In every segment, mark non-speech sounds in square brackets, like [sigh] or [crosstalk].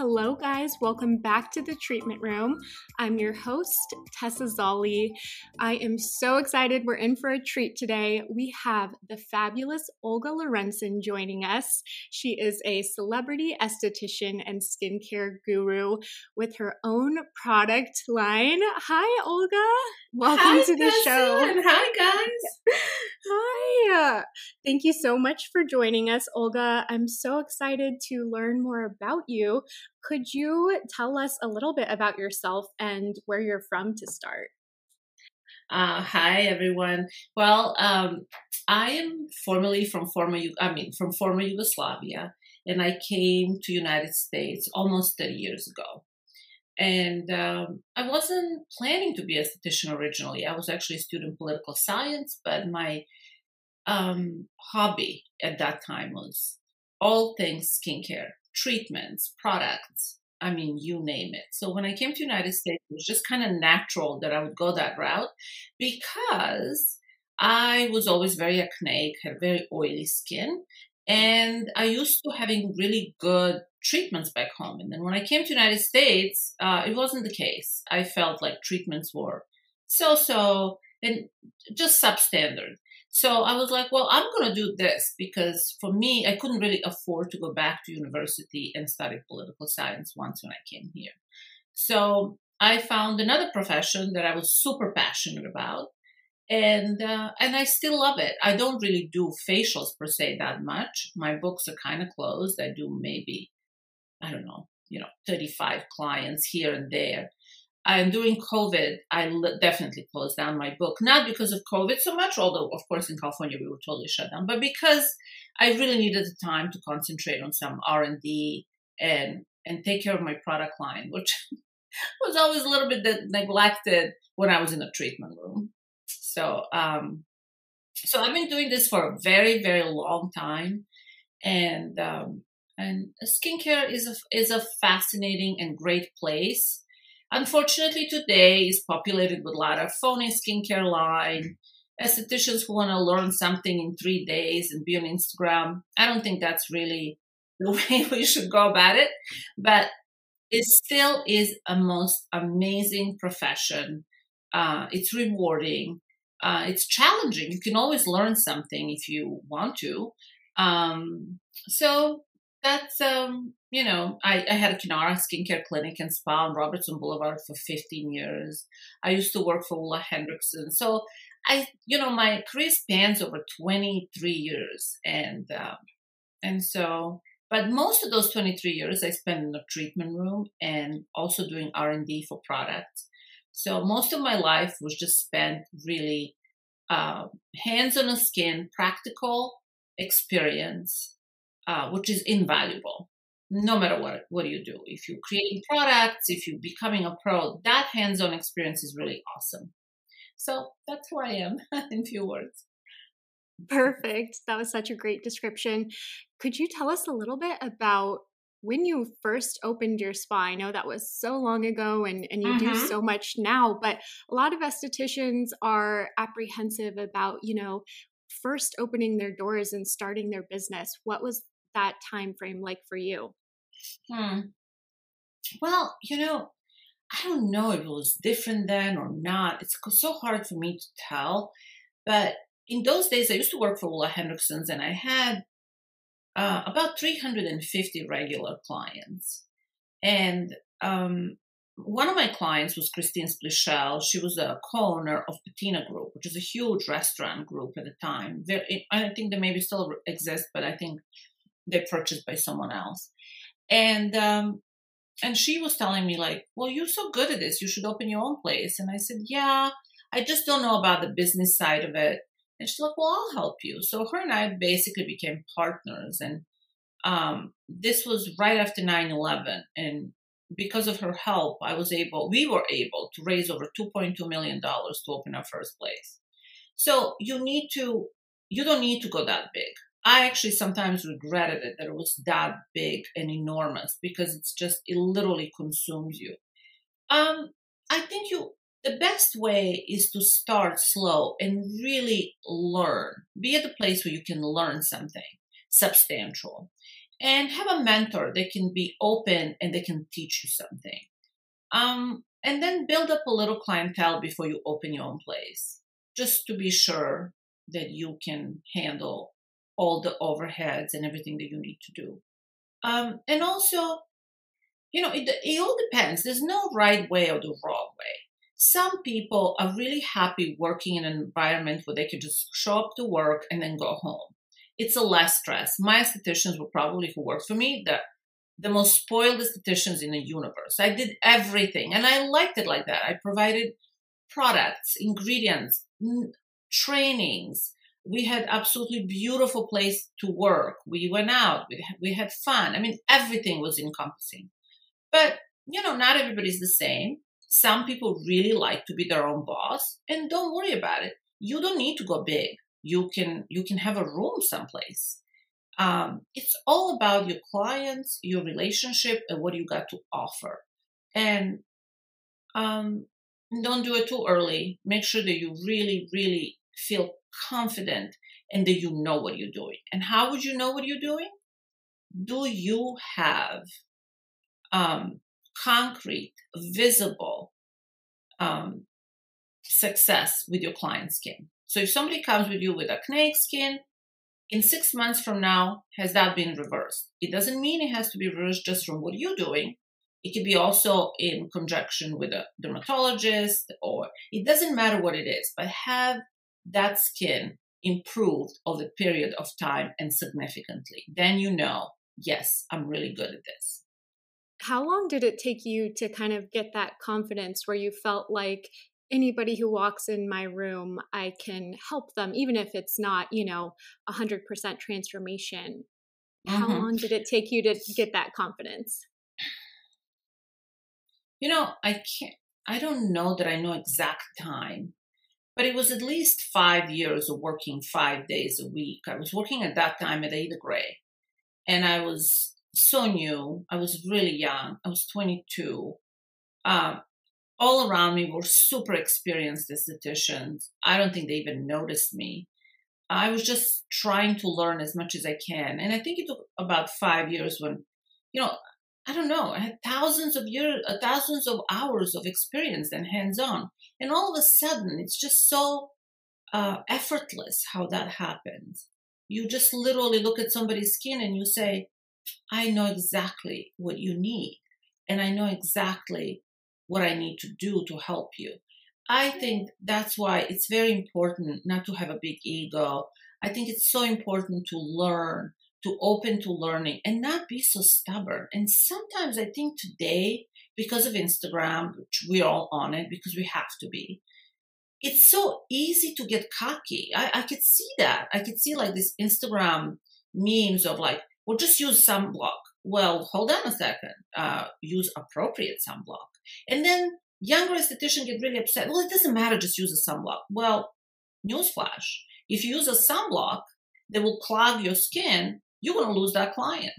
Hello, guys. Welcome back to the treatment room. I'm your host, Tessa Zolli. I am so excited. We're in for a treat today. We have the fabulous Olga Lorenzen joining us. She is a celebrity esthetician and skincare guru with her own product line. Hi, Olga. Welcome Hi, to the Tessa, show. hi, guys. Hi. Thank you so much for joining us, Olga. I'm so excited to learn more about you. Could you tell us a little bit about yourself and where you're from to start? Uh, hi, everyone. Well, um, I am formerly from former, I mean, from former Yugoslavia, and I came to United States almost 30 years ago. And um, I wasn't planning to be a statistician originally. I was actually a student in political science, but my um, hobby at that time was all things skincare, treatments, products. I mean, you name it. So when I came to United States, it was just kind of natural that I would go that route because I was always very acneic, had very oily skin, and I used to having really good treatments back home. And then when I came to United States, uh, it wasn't the case. I felt like treatments were so-so and just substandard. So I was like, well, I'm going to do this because for me, I couldn't really afford to go back to university and study political science once when I came here. So I found another profession that I was super passionate about. And uh, and I still love it. I don't really do facials per se that much. My books are kind of closed. I do maybe, I don't know, you know, 35 clients here and there and during COVID, I definitely closed down my book, not because of COVID so much, although of course in California we were totally shut down, but because I really needed the time to concentrate on some R and D and and take care of my product line, which [laughs] was always a little bit neglected when I was in a treatment room. So, um, so I've been doing this for a very very long time, and um, and skincare is a is a fascinating and great place unfortunately today is populated with a lot of phony skincare line. Estheticians who want to learn something in three days and be on instagram i don't think that's really the [laughs] way we should go about it but it still is a most amazing profession. Uh, it's rewarding. Uh, it's challenging. You can always learn something if you want to. Um, so that's um you know I, I had a Kinara skincare clinic and spa on Robertson Boulevard for 15 years. I used to work for Ole Henriksen. So I you know my career spans over 23 years and um, and so but most of those 23 years I spent in the treatment room and also doing R&D for products. So most of my life was just spent really uh, hands on the skin, practical experience uh, which is invaluable no matter what what you do if you're creating products if you're becoming a pro that hands-on experience is really awesome so that's who i am [laughs] in few words Perfect. That was such a great description. Could you tell us a little bit about when you first opened your spa? I know that was so long ago and, and you do Mhm. so much now, but a lot of estheticians are apprehensive about, you know, first opening their doors and starting their business. What was that time frame like for you? Hmm. Well, you know, I don't know if it was different then or not. It's so hard for me to tell. But in those days, I used to work for Ole Henriksen's and I had uh, about 350 regular clients. And um, one of my clients was Christine Splichal. She was a co-owner of Patina Group, which is a huge restaurant group at the time. Very, I think they maybe still exist, but I think they're purchased by someone else. And um, and she was telling me like, "Well, you're so good at this. You should open your own place." And I said, "Yeah, I just don't know about the business side of it." And she's like, "Well, I'll help you." So her and I basically became partners, and um, this was right after 9-11 and because of her help i was able we were able to raise over 2.2 million dollars to open our first place so you need to you don't need to go that big i actually sometimes regretted it that it was that big and enormous because it's just it literally consumes you. Um i think you the best way is to start slow and really learn. Be at the place where you can learn something substantial. And have a mentor that can be open and they can teach you something. Um, and then build up a little clientele before you open your own place, just to be sure that you can handle all the overheads and everything that you need to do. Um, and also, you know, it, it all depends. There's no right way or the wrong way. Some people are really happy working in an environment where they can just show up to work and then go home it's a less stress. My estheticians were probably who worked for me the the most spoiled estheticians in the universe. I did everything, and I liked it like that. I provided products, ingredients, trainings. We had absolutely beautiful place to work. We went out. We had, we had fun. I mean, everything was encompassing. But you know, not everybody's the same. Some people really like to be their own boss, and don't worry about it. You don't need to go big you can you can have a room someplace um, it's all about your clients your relationship and what you got to offer and um, don't do it too early make sure that you really really feel confident and that you know what you're doing and how would you know what you're doing do you have um, concrete visible um, success with your client skin so if somebody comes with you with acneic skin, in six months from now, has that been reversed? It doesn't mean it has to be reversed just from what you're doing. It could be also in conjunction with a dermatologist, or it doesn't matter what it is, but have that skin improved over the period of time and significantly. Then you know, yes, I'm really good at this. How long did it take you to kind of get that confidence where you felt like anybody who walks in my room, I can help them, even if it's not, you know, 100% transformation. Mm-hmm. How long did it take you to get that confidence? You know, I can't, I don't know that I know exact time, but it was at least five years of working five days a week. I was working at that time at Aida Grey, and I was so new. I was really young. I was 22. Um, all around me were super experienced estheticians. I don't think they even noticed me. I was just trying to learn as much as I can. And I think it took about five years when, you know, I don't know, I had thousands of years, uh, thousands of hours of experience and hands on. And all of a sudden, it's just so uh, effortless how that happens. You just literally look at somebody's skin and you say, I know exactly what you need. And I know exactly what I need to do to help you. I think that's why it's very important not to have a big ego. I think it's so important to learn, to open to learning and not be so stubborn. And sometimes I think today, because of Instagram, which we're all on it because we have to be, it's so easy to get cocky. I, I could see that. I could see like this Instagram memes of like, well, just use sunblock. Well, hold on a second. Uh, use appropriate sunblock. And then younger estheticians get really upset. Well, it doesn't matter, just use a sunblock. Well, newsflash. If you use a sunblock that will clog your skin, you're going to lose that client.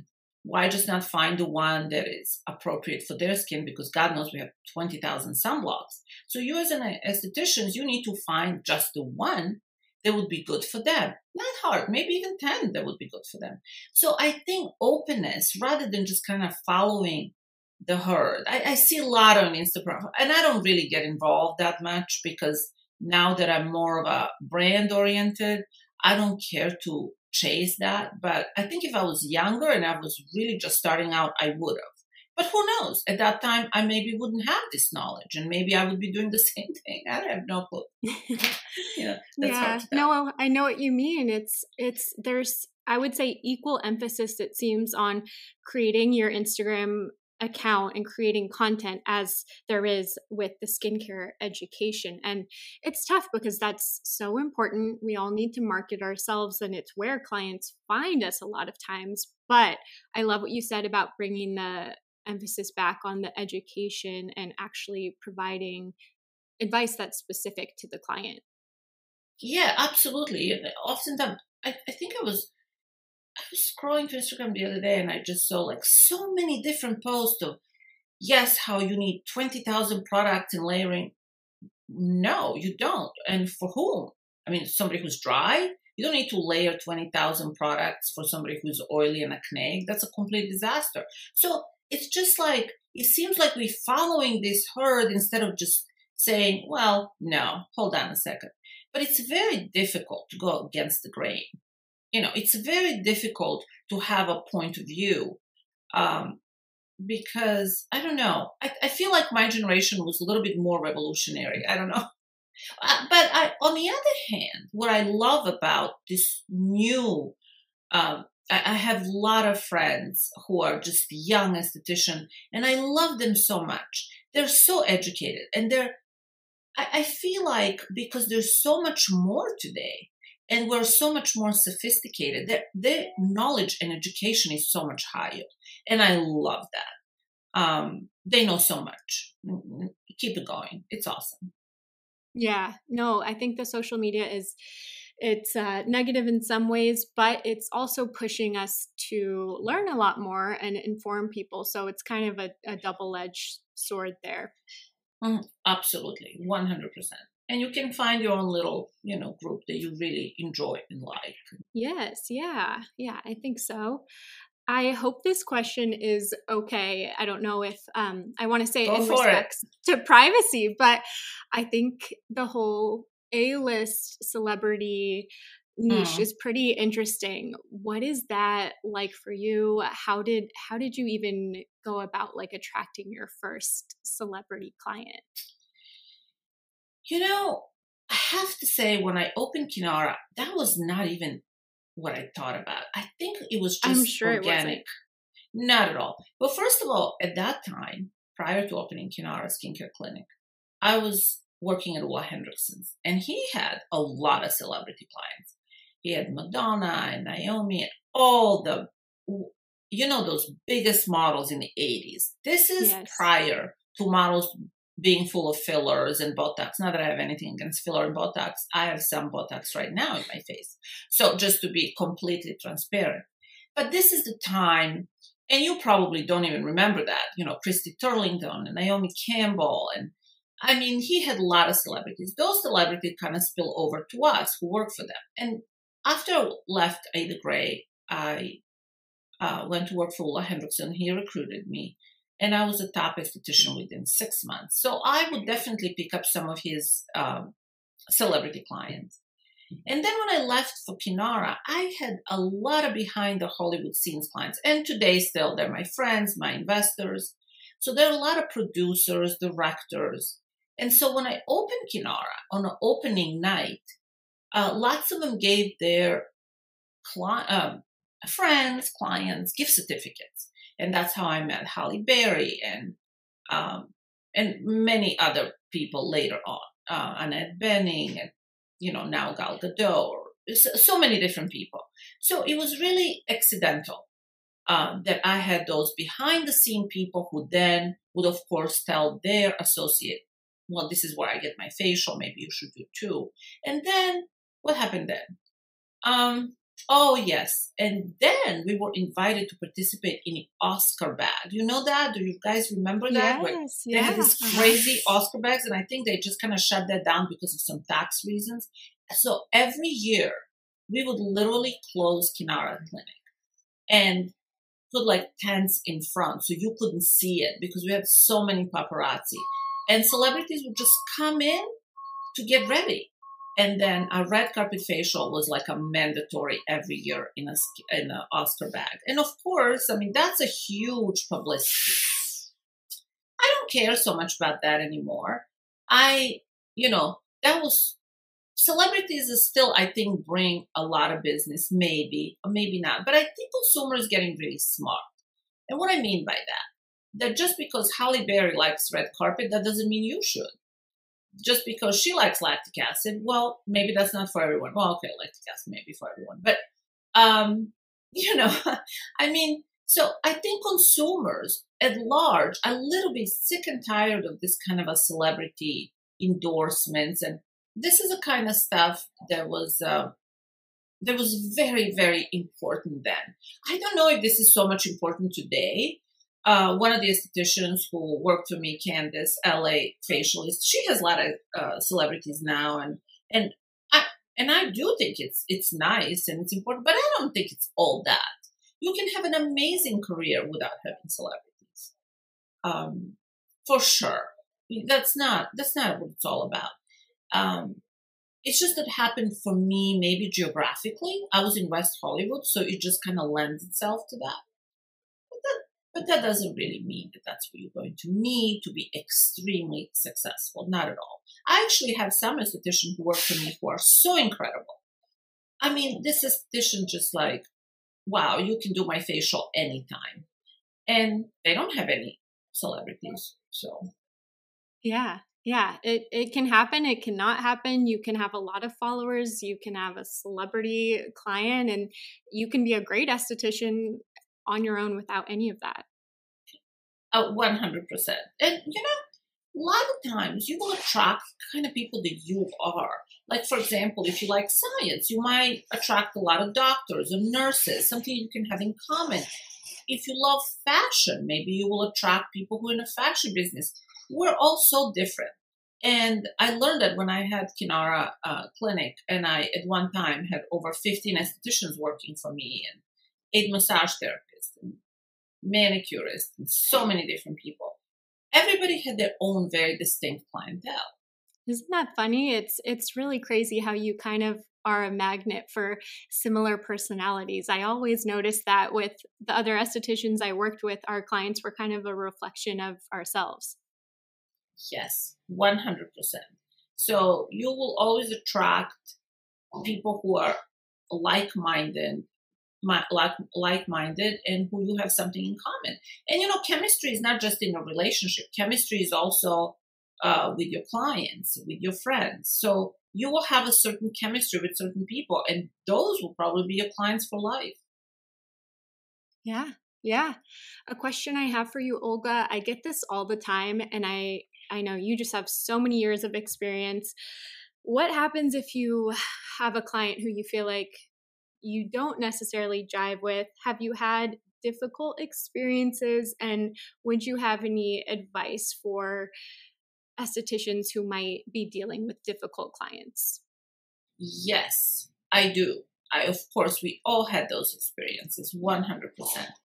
Why just not find the one that is appropriate for their skin? Because God knows we have 20,000 sunblocks. So you as an esthetician, you need to find just the one that would be good for them. Not hard, maybe even 10 that would be good for them. So I think openness rather than just kind of following the herd. I, I see a lot on Instagram, and I don't really get involved that much because now that I'm more of a brand oriented, I don't care to chase that. But I think if I was younger and I was really just starting out, I would have. But who knows? At that time, I maybe wouldn't have this knowledge, and maybe I would be doing the [laughs] same thing. I have no clue. [laughs] you know, yeah, no, I know what you mean. It's it's there's I would say equal emphasis it seems on creating your Instagram account and creating content as there is with the skincare education. And it's tough because that's so important. We all need to market ourselves, and it's where clients find us a lot of times. But I love what you said about bringing the emphasis back on the education and actually providing advice that's specific to the client. Yeah, absolutely. Often, I, I think I was I was scrolling through Instagram the other day and I just saw like so many different posts of yes, how you need 20,000 products and layering. No, you don't. And for whom? I mean, somebody who's dry, you don't need to layer 20,000 products for somebody who's oily and acne. That's a complete disaster. So it's just like, it seems like we're following this herd instead of just saying, well, no, hold on a second. But it's very difficult to go against the grain you know, it's very difficult to have a point of view um, because I don't know. I, I, feel like my generation was a little bit more revolutionary. I don't know. [laughs] Uh, but I, on the other hand, what I love about this new, um, I, I, have a lot of friends who are just young esthetician, and I love them so much. They're so educated, and they're. I, I feel like because there's so much more today, and we're so much more sophisticated. Their, their knowledge and education is so much higher. And I love that. Um, they know so much. Keep it going. It's awesome. Yeah, no, I think the social media is it's uh, negative in some ways, but it's also pushing us to learn a lot more and inform people. So it's kind of a, a double edged sword there. Mm, absolutely, one hundred percent and you can find your own little you know group that you really enjoy and like yes yeah yeah i think so. I hope this question is okay. I don't know if um, i want to say Go in respect to privacy but i think the whole a-list celebrity niche mm. is pretty interesting. What is that like for you? How did how did you even go about like attracting your first celebrity client you know, I have to say, when I opened Kinara, that was not even what I thought about. I think it was just sure organic. Not at all. But first of all, at that time, prior to opening Kinara Skincare Clinic, I was working at Ole Henriksen's, and he had a lot of celebrity clients. He had Madonna and Naomi and all the, you know, those biggest models in the 80s. This is yes. prior to models being full of fillers and Botox. Not that I have anything against filler and Botox. I have some Botox right now in my face. So just to be completely transparent. But this is the time, and you probably don't even remember that, you know, Christy Turlington and Naomi Campbell. And I mean, he had a lot of celebrities. Those celebrities kind of spill over to us who work for them. And after I left Aida Grey, I uh, went to work for Ole Henriksen. He recruited me and I was a top esthetician within six months. So I would definitely pick up some of his um, celebrity clients. And then when I left for Kinara, I had a lot of behind the Hollywood scenes clients. And today still, they're my friends, my investors. So there are a lot of producers, directors. And so when I opened Kinara on an opening night, uh, lots of them gave their cli- uh, friends, clients gift certificates and that's how I met Halle Berry and um, and many other people later on, uh, Annette Bening, and you know now Gal Gadot, so many different people. So it was really accidental um, that I had those behind the scene people who then would of course tell their associate, well, this is where I get my facial. Maybe you should do too. And then what happened then? Um, Oh yes, and then we were invited to participate in the Oscar bag. You know that? Do you guys remember that? Yes, Where yeah. They had these crazy Oscar bags, and I think they just kind of shut that down because of some tax reasons. So every year we would literally close Kinara Clinic and put like tents in front so you couldn't see it because we had so many paparazzi, and celebrities would just come in to get ready and then a red carpet facial was like a mandatory every year in a in an Oscar bag. And of course, I mean that's a huge publicity. I don't care so much about that anymore. I, you know, that was celebrities is still I think bring a lot of business, maybe or maybe not. But I think consumers getting really smart. And what I mean by that, that just because Halle Berry likes red carpet, that doesn't mean you should. Just because she likes lactic acid, well, maybe that's not for everyone. Well, okay, lactic acid maybe for everyone, but um, [laughs] you know, I mean, so I think consumers at large are a little bit sick and tired of this kind of a celebrity endorsements, and this is the kind of stuff that was. Uh, that was very, very important then. I don't know if this is so much important today. Uh, one of the estheticians who worked for me, Candice, LA facialist, she has a lot of uh, celebrities now, and and I and I do think it's it's nice and it's important, but I don't think it's all that. You can have an amazing career without having celebrities, um, for sure. That's not that's not what it's all about. Um, it's just that happened for me, maybe geographically. I was in West Hollywood, so it just kind of lends itself to that. But that, doesn't really mean that that's what you're going to need to be extremely successful. Not at all. I actually have some estheticians who work for me who are so incredible. I mean, this esthetician just like, wow, you can do my facial anytime. And they don't have any celebrities. So yeah, yeah, it, it can happen. It cannot happen. You can have a lot of followers. You can have a celebrity client, and you can be a great esthetician on your own without any of that. Uh, 100%. And, you know, a lot of times you will attract kind of people that you are. Like, for example, if you like science, you might attract a lot of doctors or nurses, something you can have in common. If you love fashion, maybe you will attract people who are in a fashion business we're all so different. And I learned that when I had Kinara uh, Clinic, and I at one time had over 15 estheticians working for me, and eight massage therapists, manicurists, and so many different people. Everybody had their own very distinct clientele. Isn't that funny? It's it's really crazy how you kind of are a magnet for similar personalities. I always notice that with the other estheticians I worked with, our clients were kind of a reflection of ourselves. Yes, 100%. So you will always attract people who are like-minded, like like-minded, and who you have something in common. And you know, chemistry is not just in a relationship. Chemistry is also uh, with your clients, with your friends. So you will have a certain chemistry with certain people, and those will probably be your clients for life. Yeah, yeah. A question I have for you, Olga, I get this all the time, and I I know you just have so many years of experience. What happens if you have a client who you feel like you don't necessarily jive with? Have you had difficult experiences? And would you have any advice for estheticians who might be dealing with difficult clients? Yes, I do. I, of course, we all had those experiences, 100%.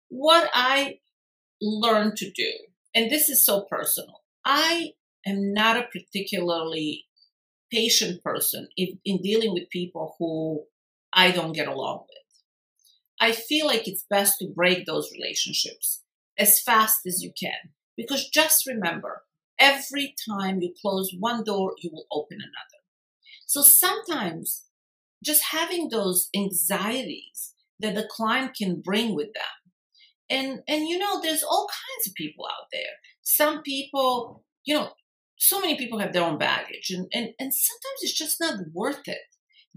What I learned to do, and this is so personal, I am not a particularly patient person in, in dealing with people who I don't get along with. I feel like it's best to break those relationships as fast as you can. Because just remember, every time you close one door, you will open another. So sometimes just having those anxieties that the client can bring with them. And, and you know, there's all kinds of people out there. Some people, you know, so many people have their own baggage and, and, and sometimes it's just not worth it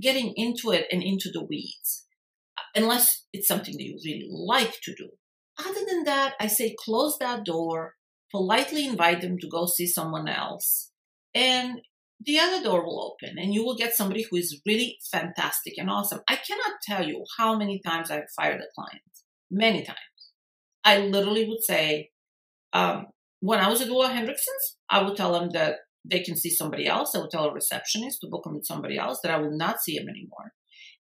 getting into it and into the weeds unless it's something that you really like to do. Other than that, I say close that door, politely invite them to go see someone else, and the other door will open and you will get somebody who is really fantastic and awesome. I cannot tell you how many times I've fired a client. Many times. I literally would say, um, when I was at Ole Henriksen's, I would tell them that they can see somebody else. I would tell a receptionist to book them with somebody else that I will not see them anymore.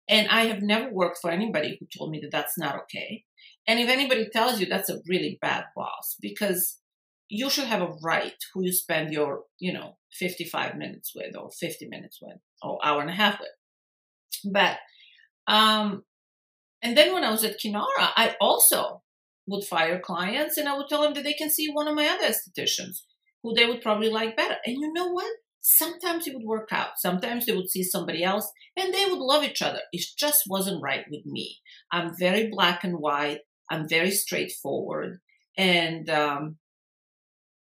And I have never worked for anybody who told me that that's not okay. And if anybody tells you that's a really bad boss, because you should have a right who you spend your, you know, 55 minutes with or 50 minutes with or hour and a half with. But, um, and then when I was at Kinara, I also would fire clients and I would tell them that they can see one of my other estheticians who they would probably like better. And you know what? Sometimes it would work out. Sometimes they would see somebody else and they would love each other. It just wasn't right with me. I'm very black and white. I'm very straightforward. And, um,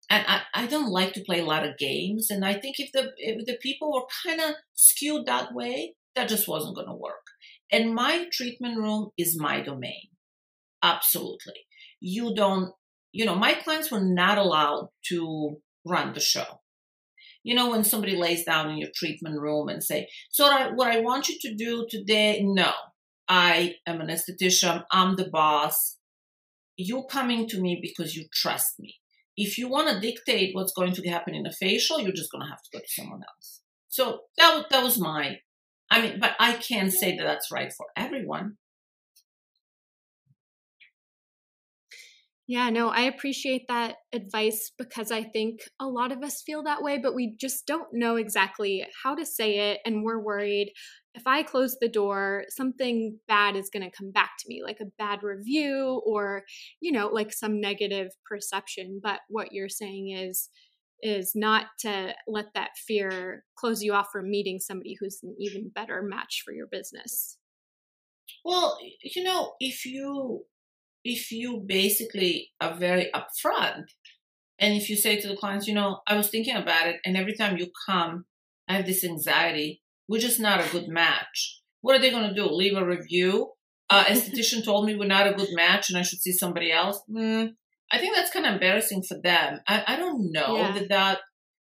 and I, I don't like to play a lot of games. And I think if the if the people were kind of skewed that way, that just wasn't going to work. And my treatment room is my domain. Absolutely. You don't, you know, my clients were not allowed to run the show. You know, when somebody lays down in your treatment room and say, so what I, what I want you to do today, no, I am an esthetician. I'm the boss. You're coming to me because you trust me. If you want to dictate what's going to happen in a facial, you're just going to have to go to someone else. So that, that was my I mean, but I can't say that that's right for everyone. Yeah, no, I appreciate that advice because I think a lot of us feel that way, but we just don't know exactly how to say it. And we're worried if I close the door, something bad is going to come back to me, like a bad review or, you know, like some negative perception. But what you're saying is, is not to let that fear close you off from meeting somebody who's an even better match for your business well you know if you if you basically are very upfront and if you say to the clients you know i was thinking about it and every time you come i have this anxiety we're just not a good match what are they going to do leave a review uh, esthetician told me we're not a good match and i should see somebody else mm, I think that's kind of embarrassing for them. I, I don't know yeah. that that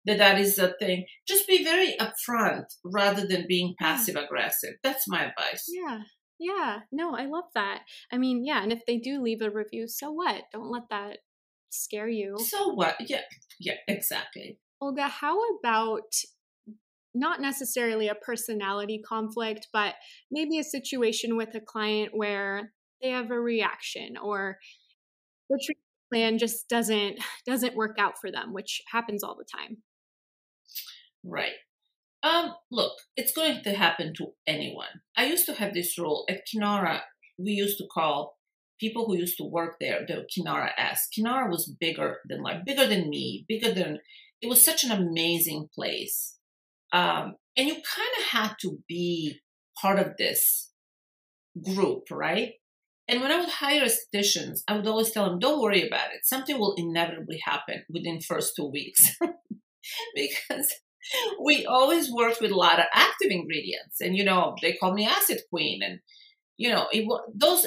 that that is a thing. Just be very upfront rather than being passive aggressive. That's my advice. Yeah. Yeah. No, I love that. I mean, yeah, and if they do leave a review, so what? Don't let that scare you. So what? Yeah. Yeah, exactly. Olga, how about not necessarily a personality conflict, but maybe a situation with a client where they have a reaction or the plan just doesn't [sighs] doesn't work out for them which happens all the time right it's going to happen to anyone i used to have this rule at kinara we used to call people who used to work there the kinara s kinara was bigger than like bigger than me bigger than it was such an amazing place um and you kind of had to be part of this group right and when I would hire estheticians, I would always tell them, don't worry about it. Something will inevitably happen within first two weeks. [laughs] because we always worked with a lot of active ingredients. And, you know, they call me acid queen. And, you know, it, those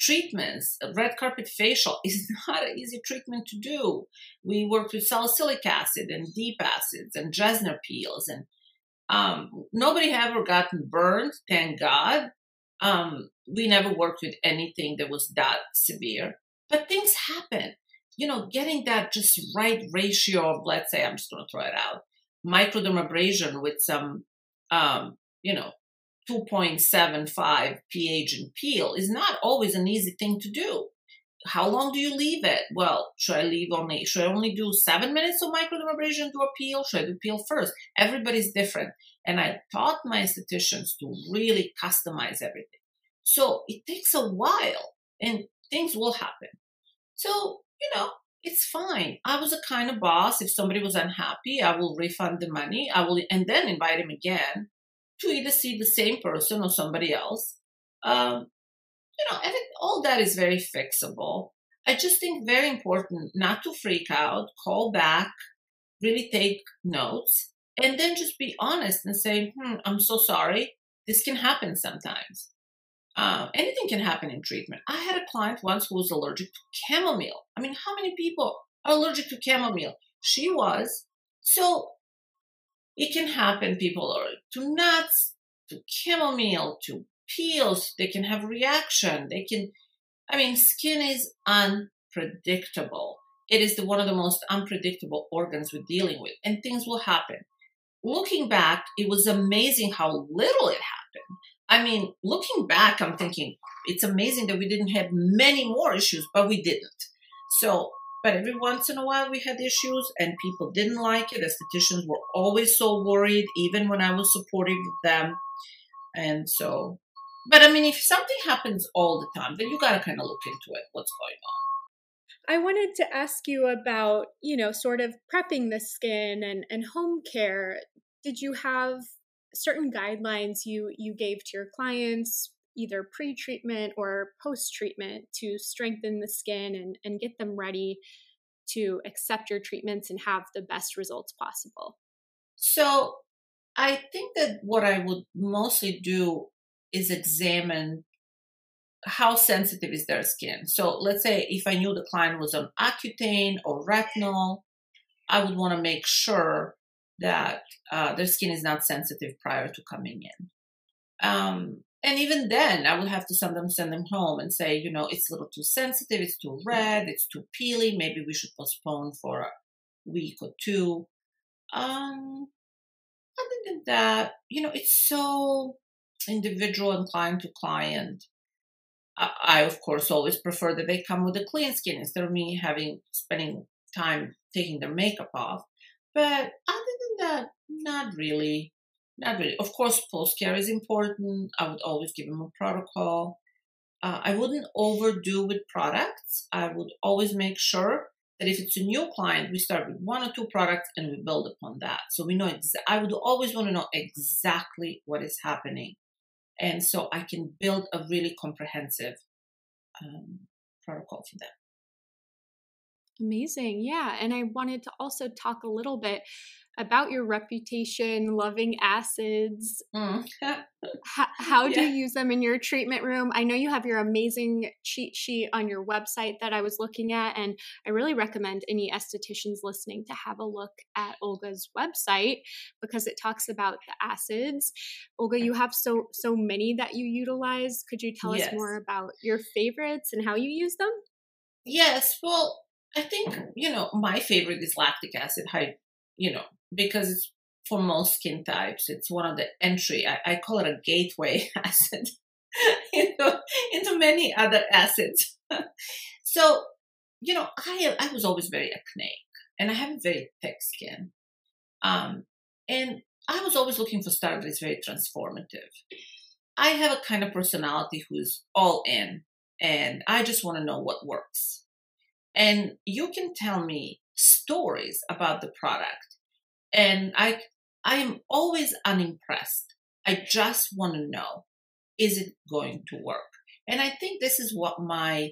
treatments, red carpet facial is [laughs] not an easy treatment to do. We worked with salicylic acid and deep acids and Jessner peels. And um, nobody ever gotten burned, thank God. Um, we never worked with anything that was that severe, but things happen. You know, getting that just right ratio of, let's say, I'm just going to throw it out, microdermabrasion with some, um, you know, 2.75 pH and peel is not always an easy thing to do. How long do you leave it? Well, should I leave only, should I only do seven minutes of microdermabrasion to a peel? Should I do peel first? Everybody's different. And I taught my estheticians to really customize everything. So it takes a while and things will happen. So, you know, it's fine. I was a kind of boss. If somebody was unhappy, I will refund the money. I will, and then invite him again to either see the same person or somebody else. Um, you know, all that is very fixable. I just think very important not to freak out, call back, really take notes, and then just be honest and say, hmm, I'm so sorry. This can happen sometimes. Uh, anything can happen in treatment. I had a client once who was allergic to chamomile. I mean, how many people are allergic to chamomile? She was. So it can happen. People are to nuts, to chamomile, to peels. They can have reaction. They can, I mean, skin is unpredictable. It is the, one of the most unpredictable organs we're dealing with, and things will happen. Looking back, it was amazing how little it happened. I mean, looking back, I'm thinking it's amazing that we didn't have many more issues, but we didn't. So, but every once in a while we had issues and people didn't like it. Estheticians were always so worried, even when I was supportive of them. And so, but I mean, if something happens all the time, then you got to kind of look into it, what's going on. I wanted to ask you about, you know, sort of prepping the skin and, and home care. Did you have certain guidelines you you gave to your clients either pre-treatment or post-treatment to strengthen the skin and, and get them ready to accept your treatments and have the best results possible? So, I think that what I would mostly do is examine how sensitive is their skin. So, let's say if I knew the client was on Accutane or retinol, I would want to make sure that uh, their skin is not sensitive prior to coming in. Um, and even then, I would have to sometimes send them home and say, you know, it's a little too sensitive, it's too red, it's too peely. Maybe we should postpone for a week or two. Um, other than that, you know, it's so individual and client to client. I, I, of course, always prefer that they come with a clean skin instead of me having spending time taking their makeup off. But other that, not really. Not really. Of course, post care is important. I would always give them a protocol. Uh, I wouldn't overdo with products. I would always make sure that if it's a new client, we start with one or two products and we build upon that. So we know, exa- I would always want to know exactly what is happening. And so I can build a really comprehensive um, protocol for them. Amazing. Yeah. And I wanted to also talk a little bit about your reputation loving acids. Mm. how, [laughs] how yeah. do you use them in your treatment room? I know you have your amazing cheat sheet on your website that I was looking at, and I really recommend any estheticians listening to have a look at Olga's website because it talks about the acids. Olga, you have so so many that you utilize. Could you tell yes. us more about your favorites and how you use them? Yes. Well, I think you know my favorite is lactic acid. High, you know, because for most skin types. It's one of the entry. I, I call it a gateway [laughs] acid [laughs] into, into many other acids. [laughs] so, you know, I I was always very acneic, and I have a very thick skin, um, and I was always looking for stuff that is very transformative. I have a kind of personality who's all in, and I just want to know what works. And you can tell me stories about the product and I I am always unimpressed. I just want to know is it going to work? And I think this is what my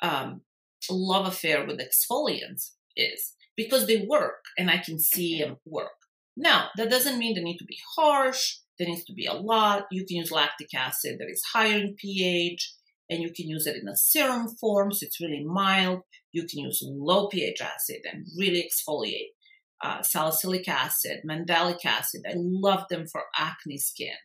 um, love affair with exfoliants is because they work and I can see them work. Now, that doesn't mean they need to be harsh. There needs to be a lot. You can use lactic acid that is higher in pH and you can use it in a serum form, so it's really mild. You can use low pH acid and really exfoliate uh, salicylic acid, mandelic acid. I love them for acne skin.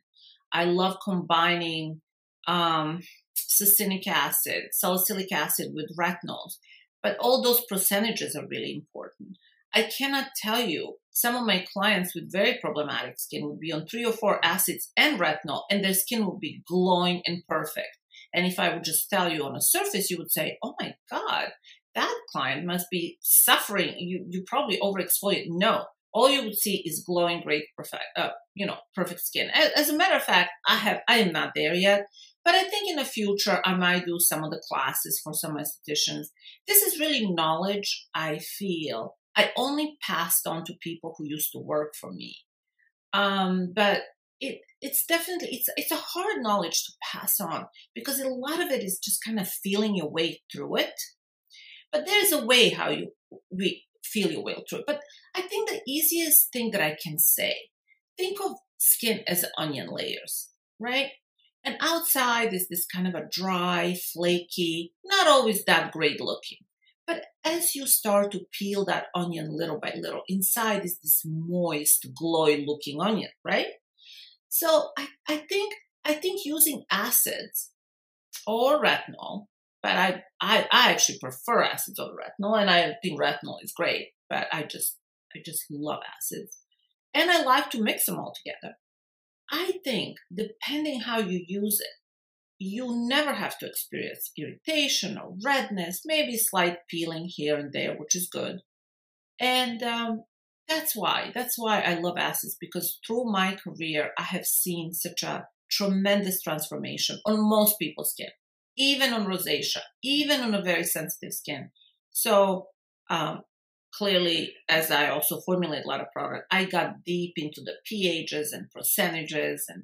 I love combining um, succinic acid, salicylic acid with retinols. But all those percentages are really important. I cannot tell you, some of my clients with very problematic skin would be on three or four acids and retinol, and their skin would be glowing and perfect. And if I would just tell you on a surface, you would say, oh my God, that client must be suffering. You you probably overexfoliate. No, all you would see is glowing, great, perfect, uh, you know, perfect skin. As, as, a matter of fact, I have I am not there yet, but I think in the future I might do some of the classes for some estheticians. This is really knowledge I feel I only passed on to people who used to work for me. Um, but it it's definitely it's it's a hard knowledge to pass on because a lot of it is just kind of feeling your way through it but there's a way how you we feel your way through. But I think the easiest thing that I can say, think of skin as onion layers, right? And outside is this kind of a dry, flaky, not always that great looking. But as you start to peel that onion little by little, inside is this moist, glowy looking onion, right? So I, I think I think using acids or retinol but I, I, I actually prefer acids over retinol, and I think retinol is great. But I just, I just love acids, and I like to mix them all together. I think depending how you use it, you never have to experience irritation or redness, maybe slight peeling here and there, which is good. And um, that's why, that's why I love acids because through my career, I have seen such a tremendous transformation on most people's skin even on rosacea, even on a very sensitive skin. So um, clearly, as I also formulate a lot of product, I got deep into the pHs and percentages, and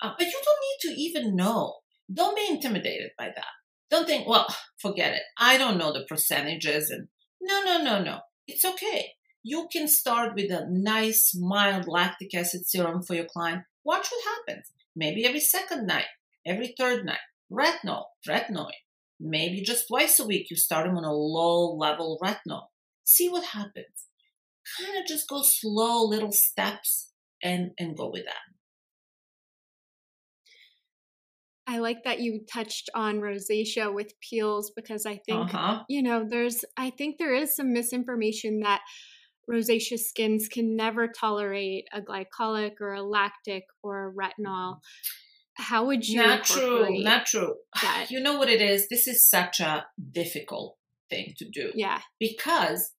uh, but you don't need to even know. Don't be intimidated by that. Don't think, well, forget it. I don't know the percentages and No, no, no, no. It's okay. You can start with a nice, mild lactic acid serum for your client. Watch what happens. Maybe every second night, every third night. Retinol, retinoid. Maybe just twice a week you start them on a low level retinol. See what happens. Kind of just go slow little steps and, and go with that. I like that you touched on rosacea with peels because I think Uh-huh. you know there's I think there is some misinformation that rosacea skins can never tolerate a glycolic or a lactic or a retinol. How would you Not true. incorporate Not true. that? You know what it is? This is such a difficult thing to do. Yeah. because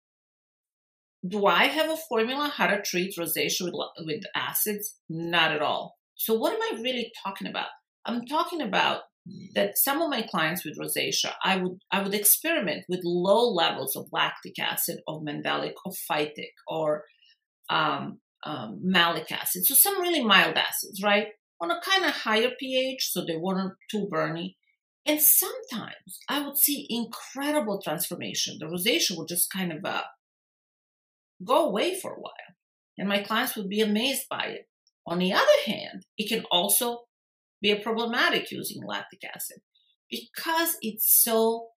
do I have a formula how to treat rosacea with, with acids? Not at all. So what am I really talking about? I'm talking about that some of my clients with rosacea, I would I would experiment with low levels of lactic acid, of mandelic, of phytic, or um, um, malic acid. So some really mild acids, right? On a kind of higher pH, so they weren't too burny. And sometimes I would see incredible transformation. The rosacea would just kind of uh, go away for a while. And my clients would be amazed by it. On the other hand, it can also be a problematic using lactic acid because it's so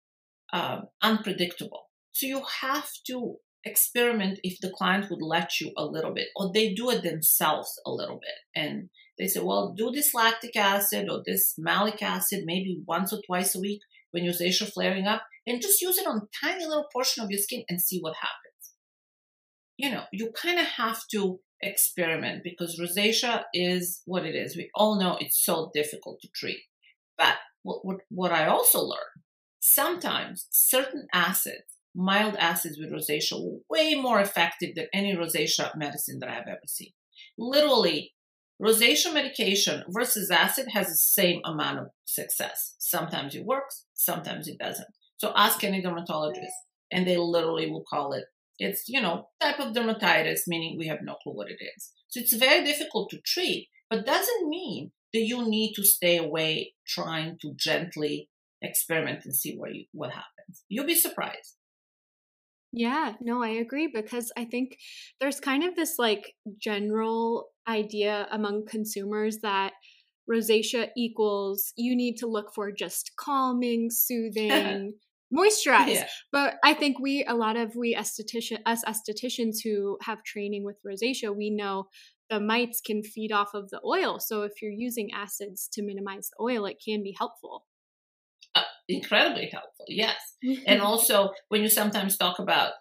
um, unpredictable. So you have to experiment if the client would let you a little bit, or they do it themselves a little bit. And they say, well, do this lactic acid or this malic acid maybe once or twice a week when your rosacea is flaring up, and just use it on tiny little portion of your skin and see what happens. You know, you kind of have to experiment because rosacea is what it is. We all know it's so difficult to treat. But what, what, what I also learned, sometimes certain acids, mild acids with rosacea, way more effective than any rosacea medicine that I've ever seen. Literally, rosacea medication versus acid has the same amount of success. Sometimes it works, sometimes it doesn't. So ask any dermatologist, and they literally will call it it's, you know, type of dermatitis, meaning we have no clue what it is. So it's very difficult to treat, but doesn't mean that you need to stay away trying to gently experiment and see where you, what happens. You'll be surprised. Yeah, no, I agree because I think there's kind of this like general idea among consumers that rosacea equals you need to look for just calming, [laughs] soothing, moisturize. Yeah. But I think we a lot of we esthetician us estheticians who have training with rosacea, we know the mites can feed off of the oil. So if you're using acids to minimize the oil, it can be helpful. Incredibly helpful, yes. [laughs] and also when you sometimes talk about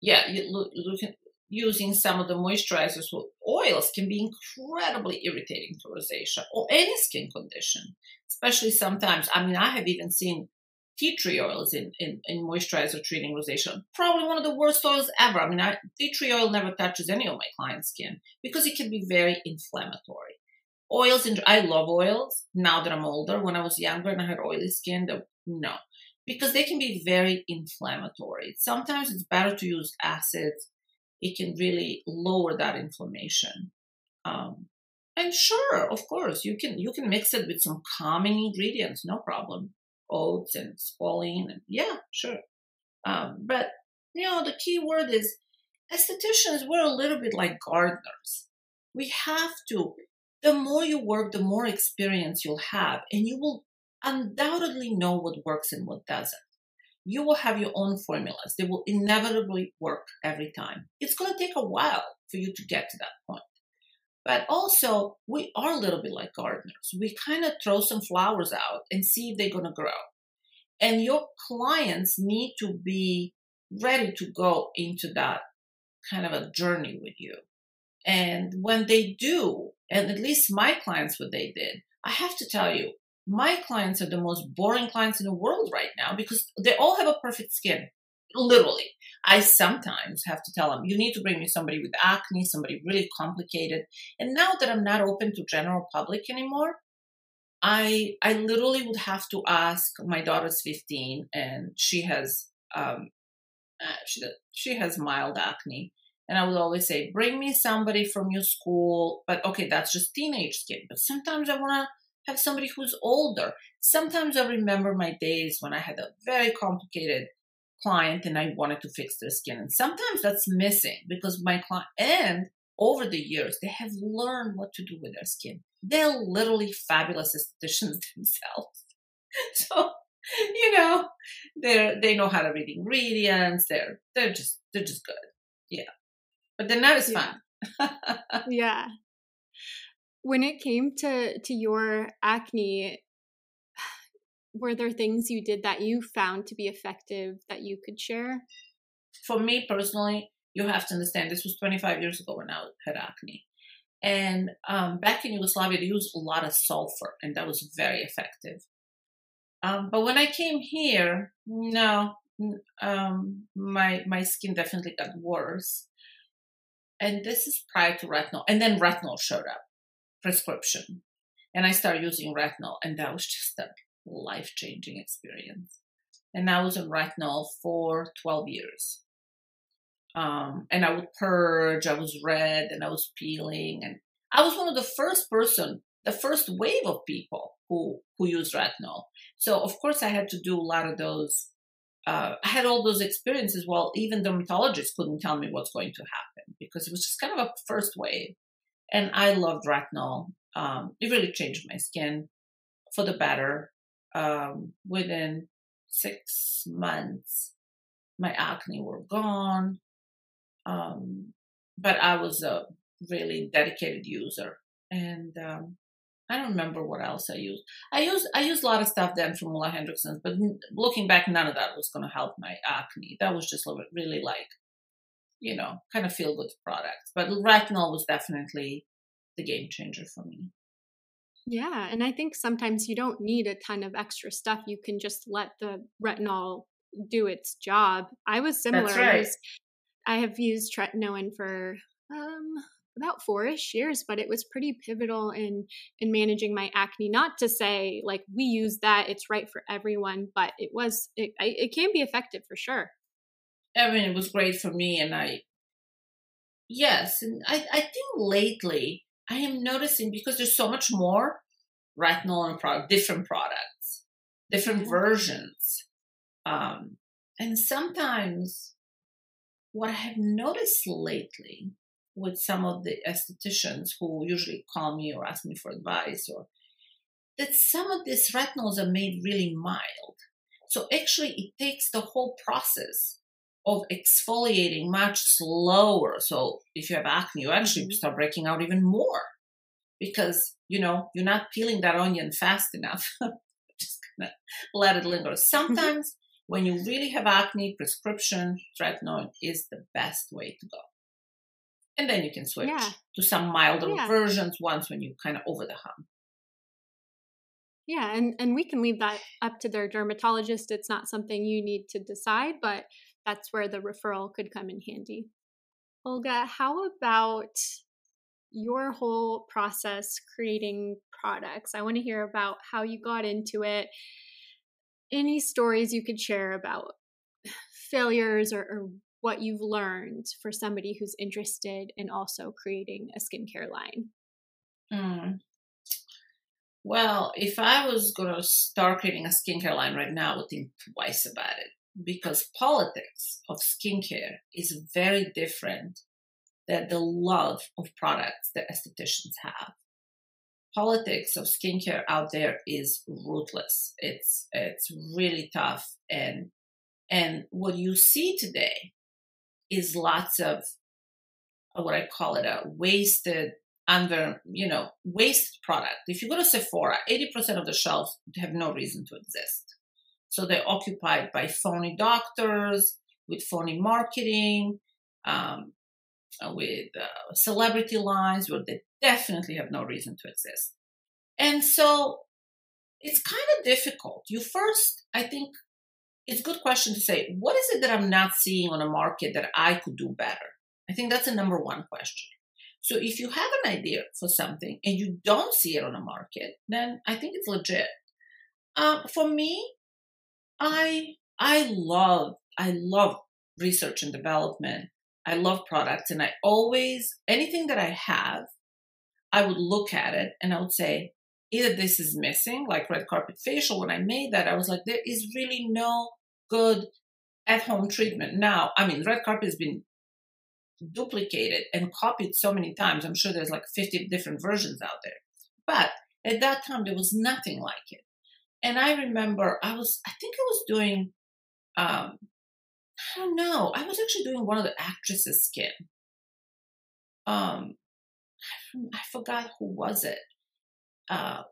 yeah you look, look using some of the moisturizers with oils can be incredibly irritating to rosacea or any skin condition especially sometimes i mean i have even seen tea tree oils in, in, in moisturizer treating rosacea probably one of the worst oils ever. I mean I, tea tree oil never touches any of my clients skin because it can be very inflammatory. Oils and i love oils now that i'm older. When i was younger and i had oily skin the, no because they can be very inflammatory. Sometimes it's better to use acids. It can really lower that inflammation. Um, and sure, of course, you can you can mix it with some calming ingredients, no problem. Oats and squalene, and yeah, sure. Um, but you know, the key word is estheticians. We're a little bit like gardeners. We have to. The more you work, the more experience you'll have, and you will undoubtedly know what works and what doesn't. You will have your own formulas. They will inevitably work every time. It's going to take a while for you to get to that point. But also, we are a little bit like gardeners. We kind of throw some flowers out and see if they're going to grow. And your clients need to be ready to go into that kind of a journey with you. And when they do, and at least my clients, what they did, I have to tell you, my clients are the most boring clients in the world right now because they all have a perfect skin. Literally. I sometimes have to tell them, you need to bring me somebody with acne, somebody really complicated. And now that I'm not open to general public anymore, I I literally would have to ask. My daughter's 15 and she has um uh, she she has mild acne, and I would always say, bring me somebody from your school. But okay, that's just teenage skin. But sometimes I want to have somebody who's older. Sometimes I remember my days when I had a very complicated client and I wanted to fix their skin. And sometimes that's missing because my client, and over the years, they have learned what to do with their skin. They're literally fabulous estheticians [laughs] themselves. so, you know, they're, they know how to read ingredients. They're, they're just, they're just good. Yeah. But they're not as Yeah. fun. [laughs] yeah. When it came to to your acne, [sighs] were there things you did that you found to be effective that you could share? for me personally, you have to understand this was 25 years ago when I had acne. And um, back in Yugoslavia, they used a lot of sulfur, and that was very effective. Um, but when I came here, no, um, my my skin definitely got worse. And this is prior to retinol, and then retinol showed up, prescription, and I started using retinol, and that was just a life changing experience. And I was on retinol for 12 years um, and I would purge. I was red, and I was peeling, and I was one of the first person, the first wave of people who who used retinol. So of course, I had to do a lot of those. Uh, I had all those experiences. While even dermatologists couldn't tell me what's going to happen because it was just kind of a first wave, and I loved retinol. Um, it really changed my skin for the better. Um, within six months, my acne were gone. Um, but I was a really dedicated user, and um, I don't remember what else I used. I used I used a lot of stuff then from Ole Henriksen's, but looking back, none of that was going to help my acne. That was just really like, you know, kind of feel good products. But retinol was definitely the game changer for me. Yeah, and I think sometimes you don't need a ton of extra stuff. You can just let the retinol do its job. I was similar. That's I right. was- I have used tretinoin for um, about four-ish years, but it was pretty pivotal in in managing my acne. Not to say like we use that; it's right for everyone, but it was it, it can be effective for sure. I mean, it was great for me, and I, yes, and I, I think lately I am noticing because there's so much more retinol and product, different products, different Yeah. versions, um, and sometimes what I have noticed lately with some of the estheticians who usually call me or ask me for advice, or that some of these retinols are made really mild. So actually, it takes the whole process of exfoliating much slower. So if you have acne, you actually Mhm. start breaking out even more because you know you're not peeling that onion fast enough. [laughs] Just gonna let it linger. Sometimes when you really have acne, prescription tretinoin is the best way to go. And then you can switch Yeah. to some milder Yeah. versions once when you kind of over the hump. Yeah, and and we can leave that up to their dermatologist. It's not something you need to decide, but that's where the referral could come in handy. Olga, how about your whole process creating products? I want to hear about how you got into it. Any stories you could share about failures or, or what you've learned for somebody who's interested in also creating a skincare line? Mm. Well, if I was going to start creating a skincare line right now, I would think twice about it because politics of skincare is very different than the love of products that estheticians have. Politics of skincare out there is ruthless. It's it's really tough and and what you see today is lots of what I call it a wasted under you know wasted product if you go to sephora 80% of the shelves have no reason to exist so they're occupied by phony doctors with phony marketing um, uh, with uh, celebrity lines where they definitely have no reason to exist. And so it's kind of difficult. You first i think it's a good question to say what is it that i'm not seeing on a market that i could do better? I think that's the number one question. So if you have an idea for something and you don't see it on a market, then I think it's legit. Um, for me, I I love I love research and development. I love products, and I always anything that I have, I would look at it and I would say either this is missing, like red carpet facial. When I made that, I was like, there is really no good at home treatment. Now, I mean, red carpet has been duplicated and copied so many times. I'm sure there's like 50 different versions out there. But at that time, there was nothing like it. And I remember I was, I think I was doing, um, I don't know, I was actually doing one of the actresses' skin. Um, I forgot who was it. Uh,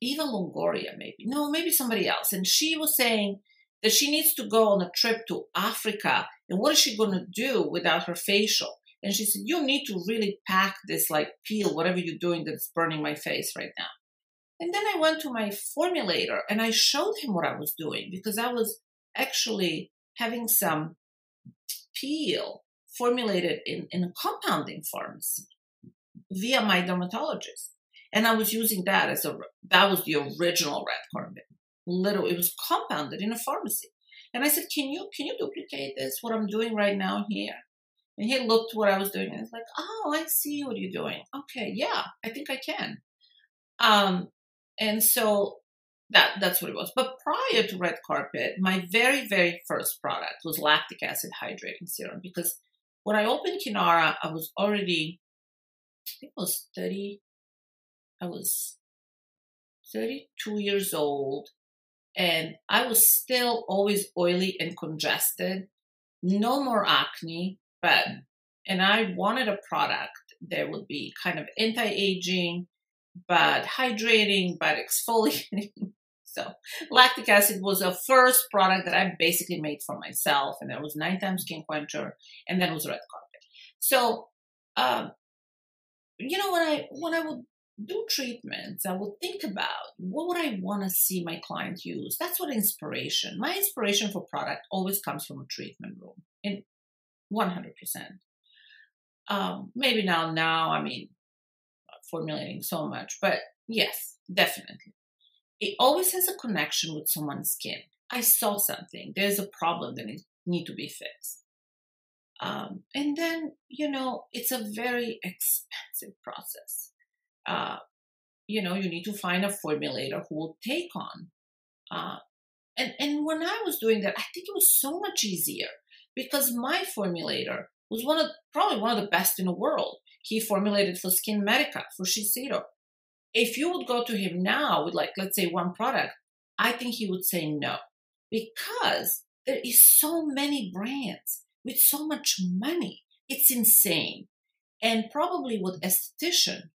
Eva Longoria, maybe. No, maybe somebody else. And she was saying that she needs to go on a trip to Africa. And what is she going to do without her facial? And she said, You need to really pack this, like peel, whatever you're doing that's burning my face right now. And then I went to my formulator and I showed him what I was doing because I was actually having some peel formulated in, in a compounding pharmacy via my dermatologist. And I was using that as a, that was the original red carpet. Little, it was compounded in a pharmacy. And I said, can you, can you duplicate this, what I'm doing right now here? And he looked what I was doing and he's like, oh, I see what you're doing. Okay, yeah, I think I can. Um, and so that that's what it was. But prior to red carpet, my very very first product was lactic acid hydrating serum because when I opened Kinara, I was already I think I was thirty. I was thirty-two years old, and I was still always oily and congested. No more acne, but and I wanted a product that would be kind of anti-aging but hydrating, but exfoliating. [laughs] so lactic acid was the first product that I basically made for myself, and that was nine times skin quencher, and then it was red carpet. So, um, you know, when I when I would do treatments, I would think about what would I want to see my client use. That's what inspiration. My inspiration for product always comes from a treatment room, in 100%. Um, maybe now, now, I mean, formulating so much, but yes, definitely. It always has a connection with someone's skin. I saw something. There's a problem that needs need to be fixed. Um, and then, you know, it's a very expensive process. Uh, you know, you need to find a formulator who will take on. Uh, and, and when I was doing that, I think it was so much easier because my formulator was one of probably one of the best in the world he formulated for Skin Medica, for Shiseido. If you would go to him now with, like, let's say one product, I think he would say no because there is so many brands with so much money. It's insane. And probably what esthetician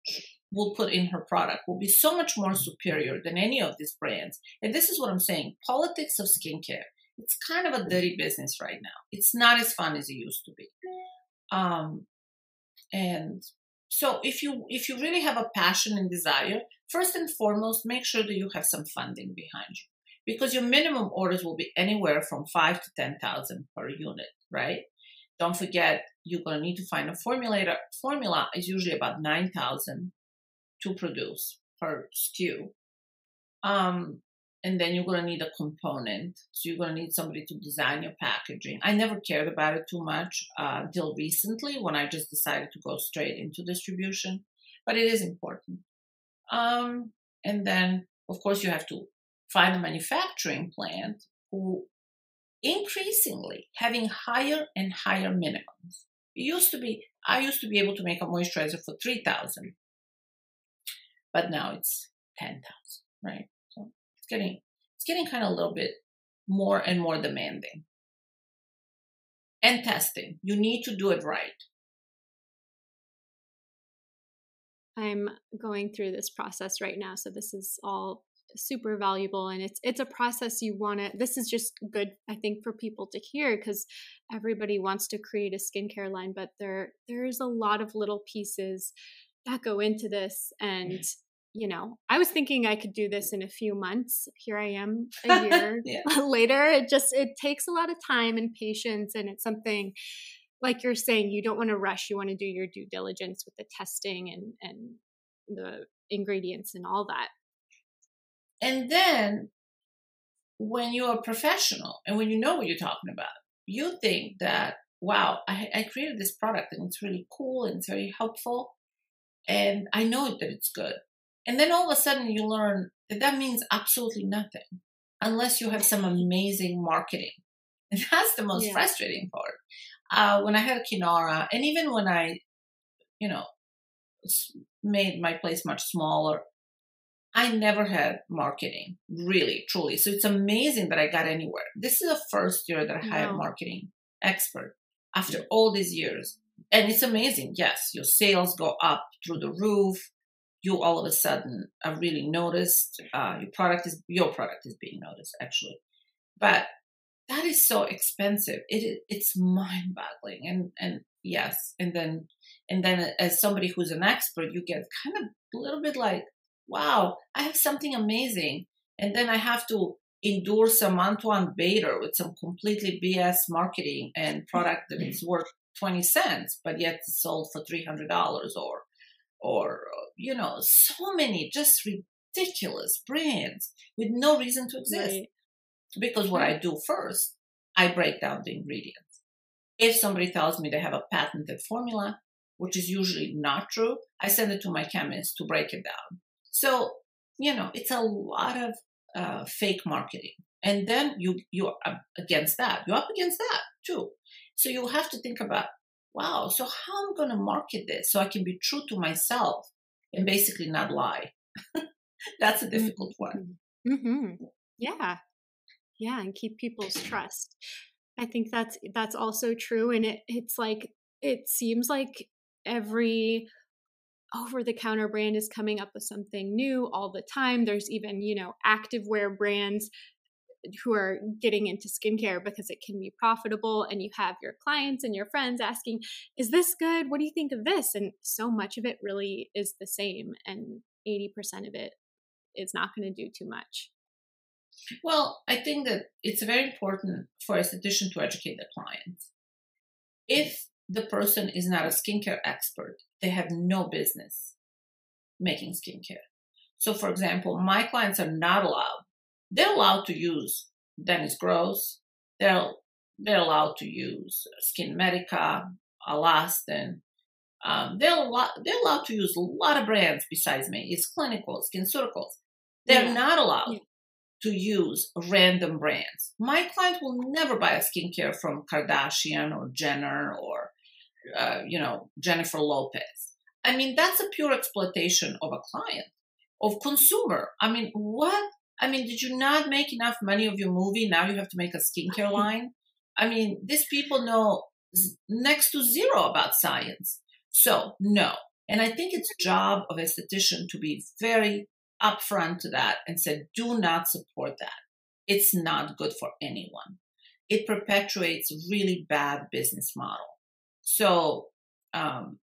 will put in her product will be so much more superior than any of these brands. And this is what I'm saying. Politics of skincare. It's kind of a dirty business right now. It's not as fun as it used to be. Um, and so if you if you really have a passion and desire first and foremost make sure that you have some funding behind you. Because your minimum orders will be anywhere from 5 to 10,000 per unit right? Don't forget you're going to need to find a formulator formula is usually about 9,000 to produce per SKU um, and then you're going to need a component. So you're going to need somebody to design your packaging. I never cared about it too much uh, until recently when I just decided to go straight into distribution, but it is important. Um, and then, of course, you have to find a manufacturing plant who increasingly having higher and higher minimums. It used to be, I used to be able to make a moisturizer for 3000 but now it's 10,000, right? It's getting it's getting kind of a little bit more and more demanding. And testing. You need to do it right. I'm going through this process right now, so this is all super valuable and it's it's a process you want to this is just good i think for people to hear because everybody wants to create a skincare line but there there's a lot of little pieces that go into this and mm. You know, I was thinking I could do this in a few months. Here I am [laughs] a year [laughs] later. It just it takes a lot of time and patience and it's something like you're saying you don't want to rush. You want to do your due diligence with the testing and and the ingredients and all that. And then when you're a professional and when you know what you're talking about, you think that wow, I, I created this product and it's really cool and it's very helpful and I know that it's good and then all of a sudden you learn that that means absolutely nothing unless you have some amazing marketing. [laughs] And that's the most Yeah. frustrating part. Uh, when I had Kinara, and even when I, you know, made my place much smaller, I never had marketing, really, truly. So it's amazing that I got anywhere. This is the first year that I hired Wow. marketing expert after all these years. And it's amazing. Yes, your sales go up through the roof. You all of a sudden are really noticed. Uh, your product is your product is being noticed actually, but that is so expensive. It's mind boggling. And and yes, and then and then as somebody who's an expert, you get kind of a little bit like, wow, I have something amazing, and then I have to endure some Antoine Bader with some completely BS marketing and product that is worth 20 cents, but yet it's sold for $300 or, or, you know, so many just ridiculous brands with no reason to exist. Right. Because what I do first, I break down the ingredients. If somebody tells me they have a patented formula, which is usually not true, I send it to my chemist to break it down. So, you know, it's a lot of uh, fake marketing. And then you, you're up against that. You're up against that too. So you have to think about, wow, so how am I going to market this so I can be true to myself and basically not lie? [laughs] That's a difficult one. Mm-hmm. Yeah, yeah, and keep people's trust. I think that's that's also true, and it it's like it seems like every over the counter brand is coming up with something new all the time. There's even you know activewear brands who are getting into skincare because it can be profitable and you have your clients and your friends asking is this good what do you think of this and so much of it really is the same and 80% of it is not going to do too much Well, I think that it's very important for a esthetician to educate the client. If the person is not a skincare expert, they have no business making skincare. So, for example, my clients are not allowed. They're allowed to use Dennis Gross. They're they're allowed to use Skin Medica, Alastin. Um, they're allowed, they're allowed to use a lot of brands besides me. iS Clinical, skin SkinCeuticals. They're Yeah. not allowed Yeah. to use random brands. My client will never buy a skincare from Kardashian or Jenner or, uh, you know, Jennifer Lopez. I mean, that's a pure exploitation of a client, of consumer. I mean, what? I mean, did you not make enough money of your movie? Now you have to make a skincare [laughs] line. I mean, these people know next to zero about science. So no. And I think it's job of esthetician to be very upfront to that and say, do not support that. It's not good for anyone. It perpetuates really bad business model. So um,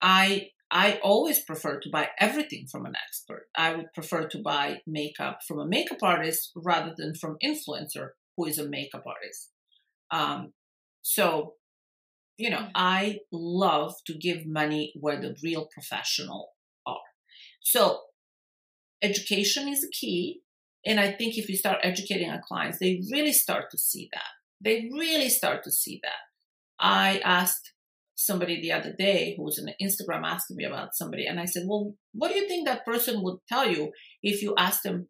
I I always prefer to buy everything from an expert. I would prefer to buy makeup from a makeup artist rather than from influencer who is a makeup artist. Um, so, you know, I love to give money where the real professional are. So, education is a key. And I think if you start educating our clients, they really start to see that. They really start to see that. I asked somebody the other day who was on Instagram asking me about somebody, and I said, Well, what do you think that person would tell you if you asked them,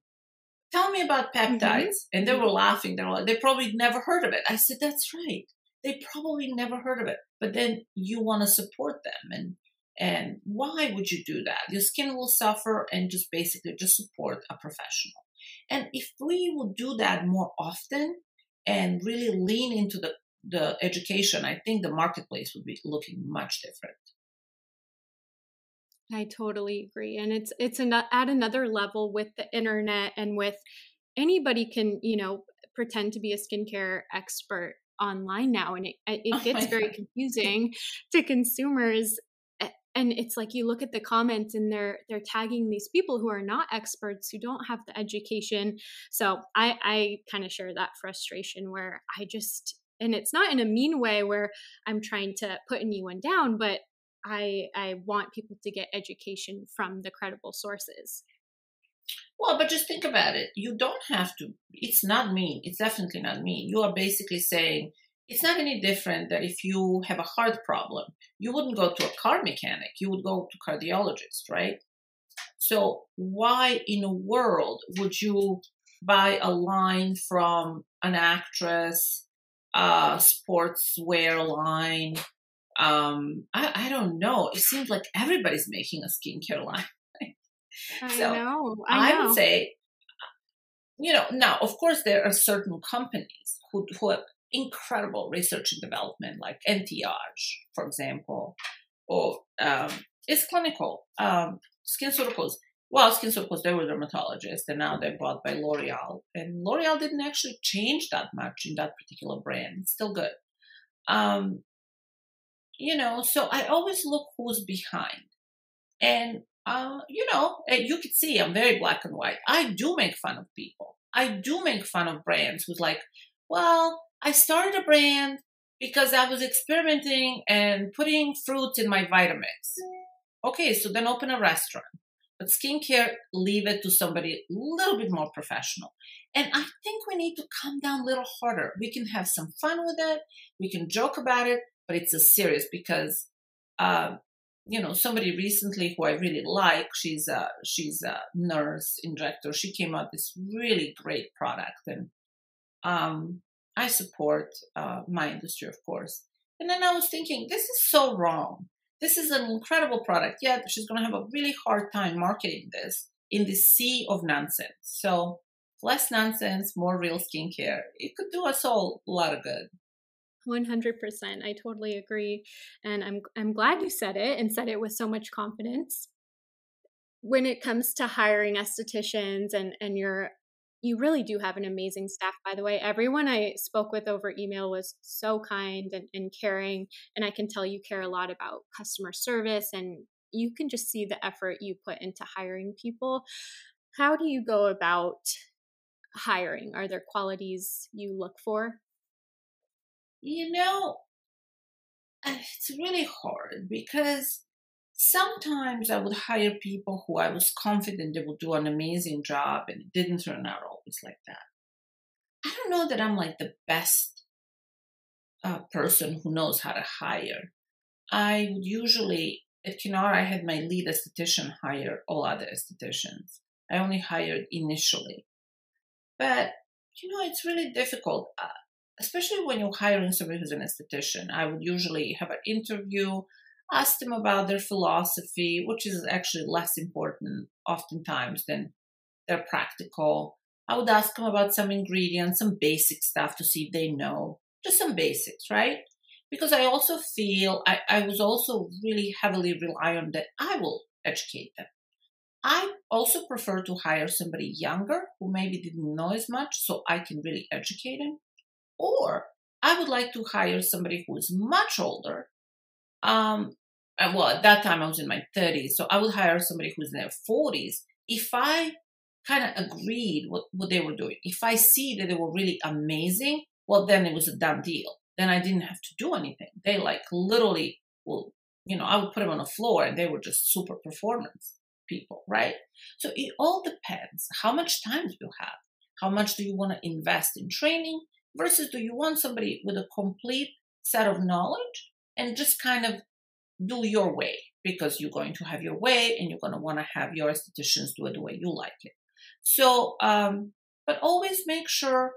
Tell me about peptides? Mm-hmm. And they were laughing. They were like, They probably never heard of it. I said, That's right. They probably never heard of it. But then you want to support them. And and why would you do that? Your skin will suffer and just basically just support a professional. And if we would do that more often and really lean into the, the education, I think the marketplace would be looking much different. I totally agree, and it's it's an, at another level with the internet and with anybody can you know pretend to be a skincare expert online now, and it uh, [laughs] oh it Oh gets my very God. confusing to consumers. And it's like you look at the comments and they're they're tagging these people who are not experts who don't have the education. So I I kind of share that frustration where I just and it's not in a mean way where I'm trying to put anyone down, but I I want people to get education from the credible sources. Well, but just think about it. You don't have to, it's not mean. It's definitely not mean. You are basically saying it's not any different that if you have a heart problem, you wouldn't go to a car mechanic, you would go to cardiologist, right? So why in the world would you buy a line from an actress uh, sportswear line. Um, I, I don't know. It seems like everybody's making a skincare line. [laughs] I so know. I, know. I would say, you know, now of course there are certain companies who who have incredible research and development, like AnteAGE, for example, or um, iS Clinical. Um, SkinCeuticals well, Skin SkinCeuticals, they were dermatologists, and now they're bought by L'Oreal. And L'Oreal didn't actually change that much in that particular brand. It's still good. Um, you know, so I always look who's behind. And, uh, you know, you could see I'm very black and white. I do make fun of people. I do make fun of brands who's like, well, I started a brand because I was experimenting and putting fruits in my Vitamix. Okay, so then open a restaurant but skincare, leave it to somebody a little bit more professional. And I think we need to come down a little harder. We can have some fun with it. We can joke about it, but it's a serious because, uh, you know, somebody recently who I really like, she's a she's a nurse injector. She came out this really great product, and um, I support uh, my industry, of course. And then I was thinking, this is so wrong this is an incredible product, yet she's going to have a really hard time marketing this in the sea of nonsense. So, less nonsense, more real skincare. It could do us all a lot of good. 100%. I totally agree. And I'm I'm glad you said it and said it with so much confidence. When it comes to hiring estheticians and and your you really do have an amazing staff, by the way. Everyone I spoke with over email was so kind and, and caring. And I can tell you care a lot about customer service and you can just see the effort you put into hiring people. How do you go about hiring? Are there qualities you look for? You know, [sighs] it's really hard because sometimes I would hire people who I was confident they would do an amazing job and it didn't turn out always like that. I don't know that I'm like the best uh, person who knows how to hire. I would usually, at Kinara, I had my lead esthetician hire all other estheticians. I only hired initially. But, you know, it's really difficult, uh, especially when you're hiring somebody who's an esthetician. I would usually have an interview ask them about their philosophy, which is actually less important oftentimes than their practical. I would ask them about some ingredients, some basic stuff to see if they know, just some basics, right? Because I also feel I, I was also really heavily rely on that I will educate them. I also prefer to hire somebody younger who maybe didn't know as much so I can really educate them. Or I would like to hire somebody who is much older um, well, at that time I was in my 30s, so I would hire somebody who's in their 40s. If I kind of agreed what, what they were doing, if I see that they were really amazing, well, then it was a done deal. Then I didn't have to do anything. They like literally, well, you know, I would put them on the floor and they were just super performance people, right? So it all depends. How much time do you have? How much do you want to invest in training versus do you want somebody with a complete set of knowledge and just kind of do your way because you're going to have your way and you're going to want to have your estheticians do it the way you like it. So, um, but always make sure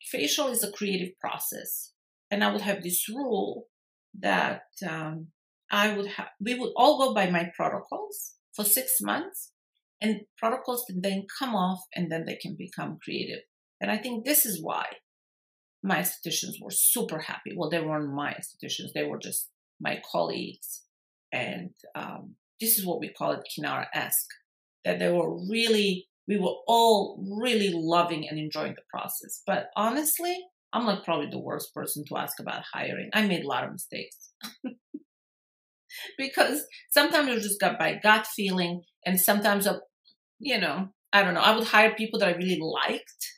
facial is a creative process. And I would have this rule that um, I would have, we would all go by my protocols for six months, and protocols can then come off and then they can become creative. And I think this is why my estheticians were super happy. Well, they weren't my estheticians, they were just my colleagues. And um, this is what we call it Kinara esque, that they were really, we were all really loving and enjoying the process. But honestly, I'm like probably the worst person to ask about hiring. I made a lot of mistakes. [laughs] because sometimes you just got by gut feeling, and sometimes, uh, you know, I don't know, I would hire people that I really liked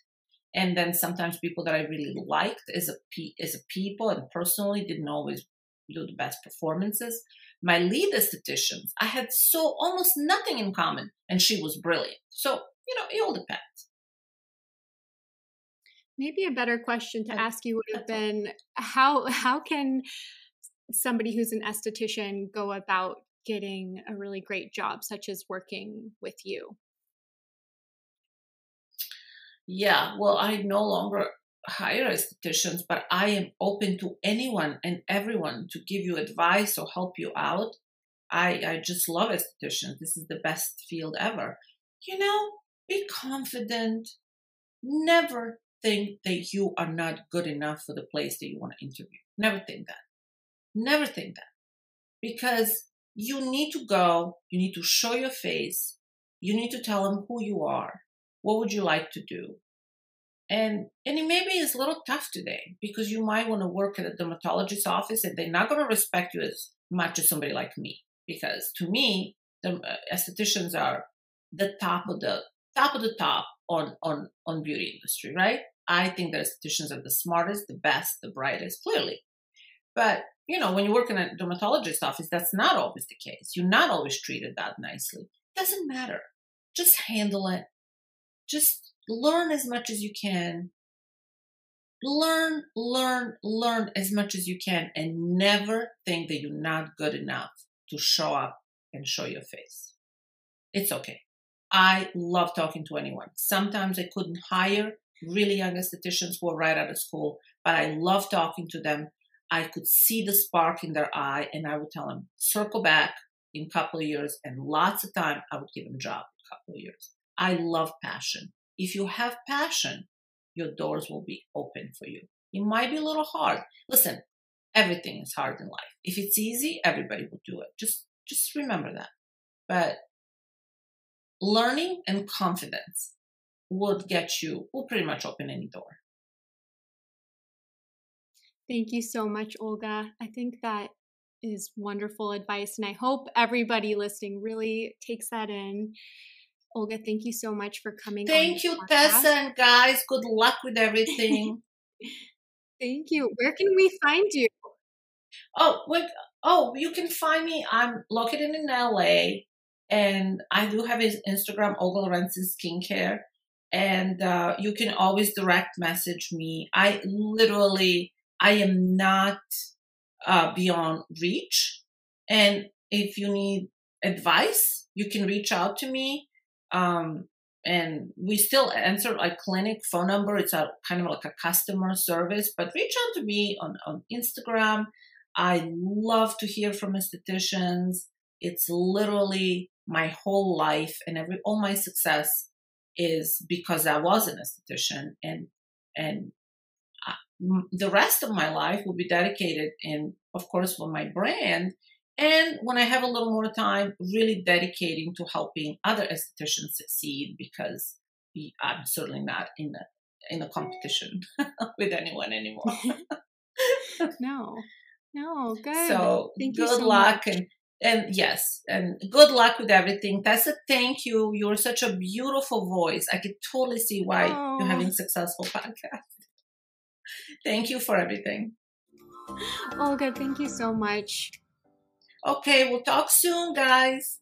and then sometimes people that I really liked as a as a people and personally didn't always do the best performances. My lead estheticians, I had so almost nothing in common, and she was brilliant. So you know, it all depends. Maybe a better question to ask you would have been how how can somebody who's an esthetician go about getting a really great job, such as working with you? Yeah, well, I no longer hire estheticians, but I am open to anyone and everyone to give you advice or help you out. I, I just love estheticians. This is the best field ever. You know, be confident. Never think that you are not good enough for the place that you want to interview. Never think that. Never think that. Because you need to go, you need to show your face, you need to tell them who you are. What would you like to do? And and it maybe is a little tough today because you might want to work at a dermatologist's office and they're not going to respect you as much as somebody like me. Because to me, the uh, estheticians are the top of the top of the top on on on beauty industry, right? I think that estheticians are the smartest, the best, the brightest, clearly. But you know, when you work in a dermatologist office, that's not always the case. You're not always treated that nicely. Doesn't matter. Just handle it. Just learn as much as you can. Learn, learn, learn as much as you can, and never think that you're not good enough to show up and show your face. It's okay. I love talking to anyone. Sometimes I couldn't hire really young estheticians who are right out of school, but I love talking to them. I could see the spark in their eye, and I would tell them, circle back in a couple of years, and lots of time I would give them a job in a couple of years. I love passion. If you have passion, your doors will be open for you. It might be a little hard. Listen, everything is hard in life. If it's easy, everybody will do it. Just just remember that. But learning and confidence would get you, will pretty much open any door. Thank you so much, Olga. I think that is wonderful advice, and I hope everybody listening really takes that in. Olga, thank you so much for coming. Thank you, Tessa, and guys. Good luck with everything. [laughs] thank you. Where can we find you? Oh, with, oh, you can find me. I'm located in LA, and I do have his Instagram, Olga Lorenc Skincare, and uh, you can always direct message me. I literally, I am not uh, beyond reach, and if you need advice, you can reach out to me. Um, and we still answer like clinic phone number. It's a kind of like a customer service, but reach out to me on, on Instagram. I love to hear from estheticians. It's literally my whole life and every all my success is because I was an esthetician and and I, the rest of my life will be dedicated in of course for my brand and when I have a little more time really dedicating to helping other estheticians succeed because I'm certainly not in the in a competition [laughs] with anyone anymore. [laughs] no. No, good. So Thank good so luck much. and and yes, and good luck with everything. Tessa, thank you. You're such a beautiful voice. I could totally see why Oh. you're having successful [laughs] podcast. thank you for everything. Olga, thank you so much. Okay, we'll talk soon, guys.